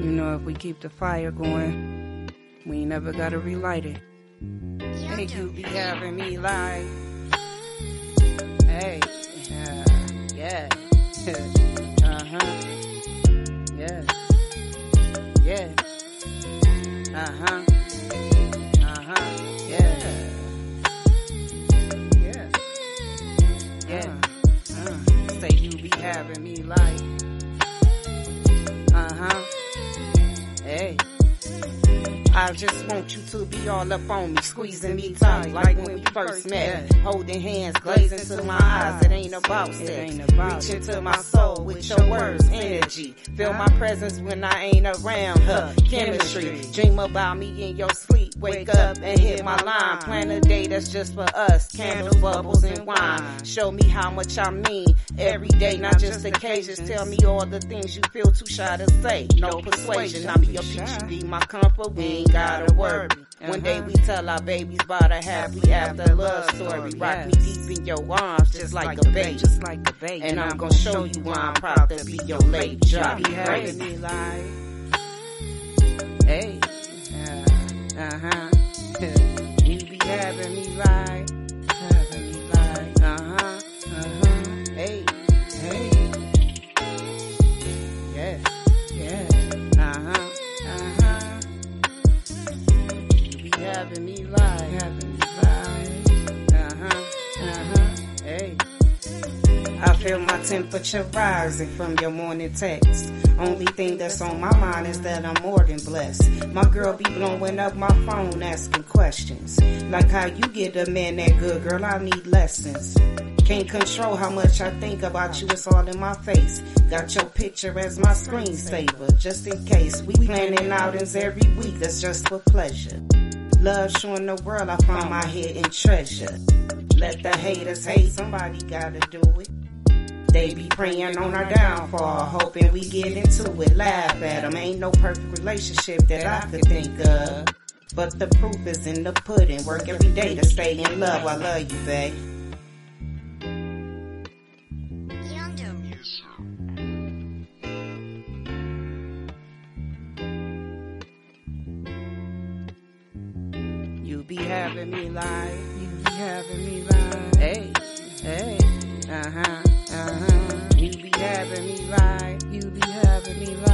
You know, if we keep the fire going, we never gotta relight it. Hey, you be having me like, hey, uh, yeah, uh huh, yeah, yeah, uh huh, uh huh, yeah, yeah, yeah, uh, say you be having me like, I just want you to be all up on me, squeezing me tight, like when we first met. Holding hands, glazing to my eyes. It ain't about sex. Reach into my soul with your words, energy. Feel my presence when I ain't around. Her chemistry. Dream about me in your sleep. Wake up and hit my line. Plan a day that's just for us. Candles, bubbles, and wine. Show me how much I mean every day, not just occasions. Tell me all the things you feel too shy to say. No persuasion. I be your peach, you be my comfort. We ain't gotta worry. One day we tell our babies about a happy after love story. Rock me deep in your arms, just like a baby. Just like a baby. And I'm gonna show you why I'm proud to be your late job. You having me like, Hey, uh huh. you be having me like, having me having me uh huh, uh huh, hey. I feel my temperature rising from your morning text. Only thing that's on my mind is that I'm more than blessed. My girl be blowing up my phone asking questions. Like how you get a man that good, girl, I need lessons. Can't control how much I think about you, it's all in my face. Got your picture as my screensaver, just in case. We planning outings every week, that's just for pleasure. Love showing the world I found my hidden treasure. Let the haters hate, somebody gotta do it. They be praying on our downfall, hoping we get into it. Laugh at them, ain't no perfect relationship that I could think of. But the proof is in the pudding. Work every day to stay in love. I love you, babe. Be having me like, you be having me like, hey, hey, uh huh, uh huh. You be having me like, you be having me like,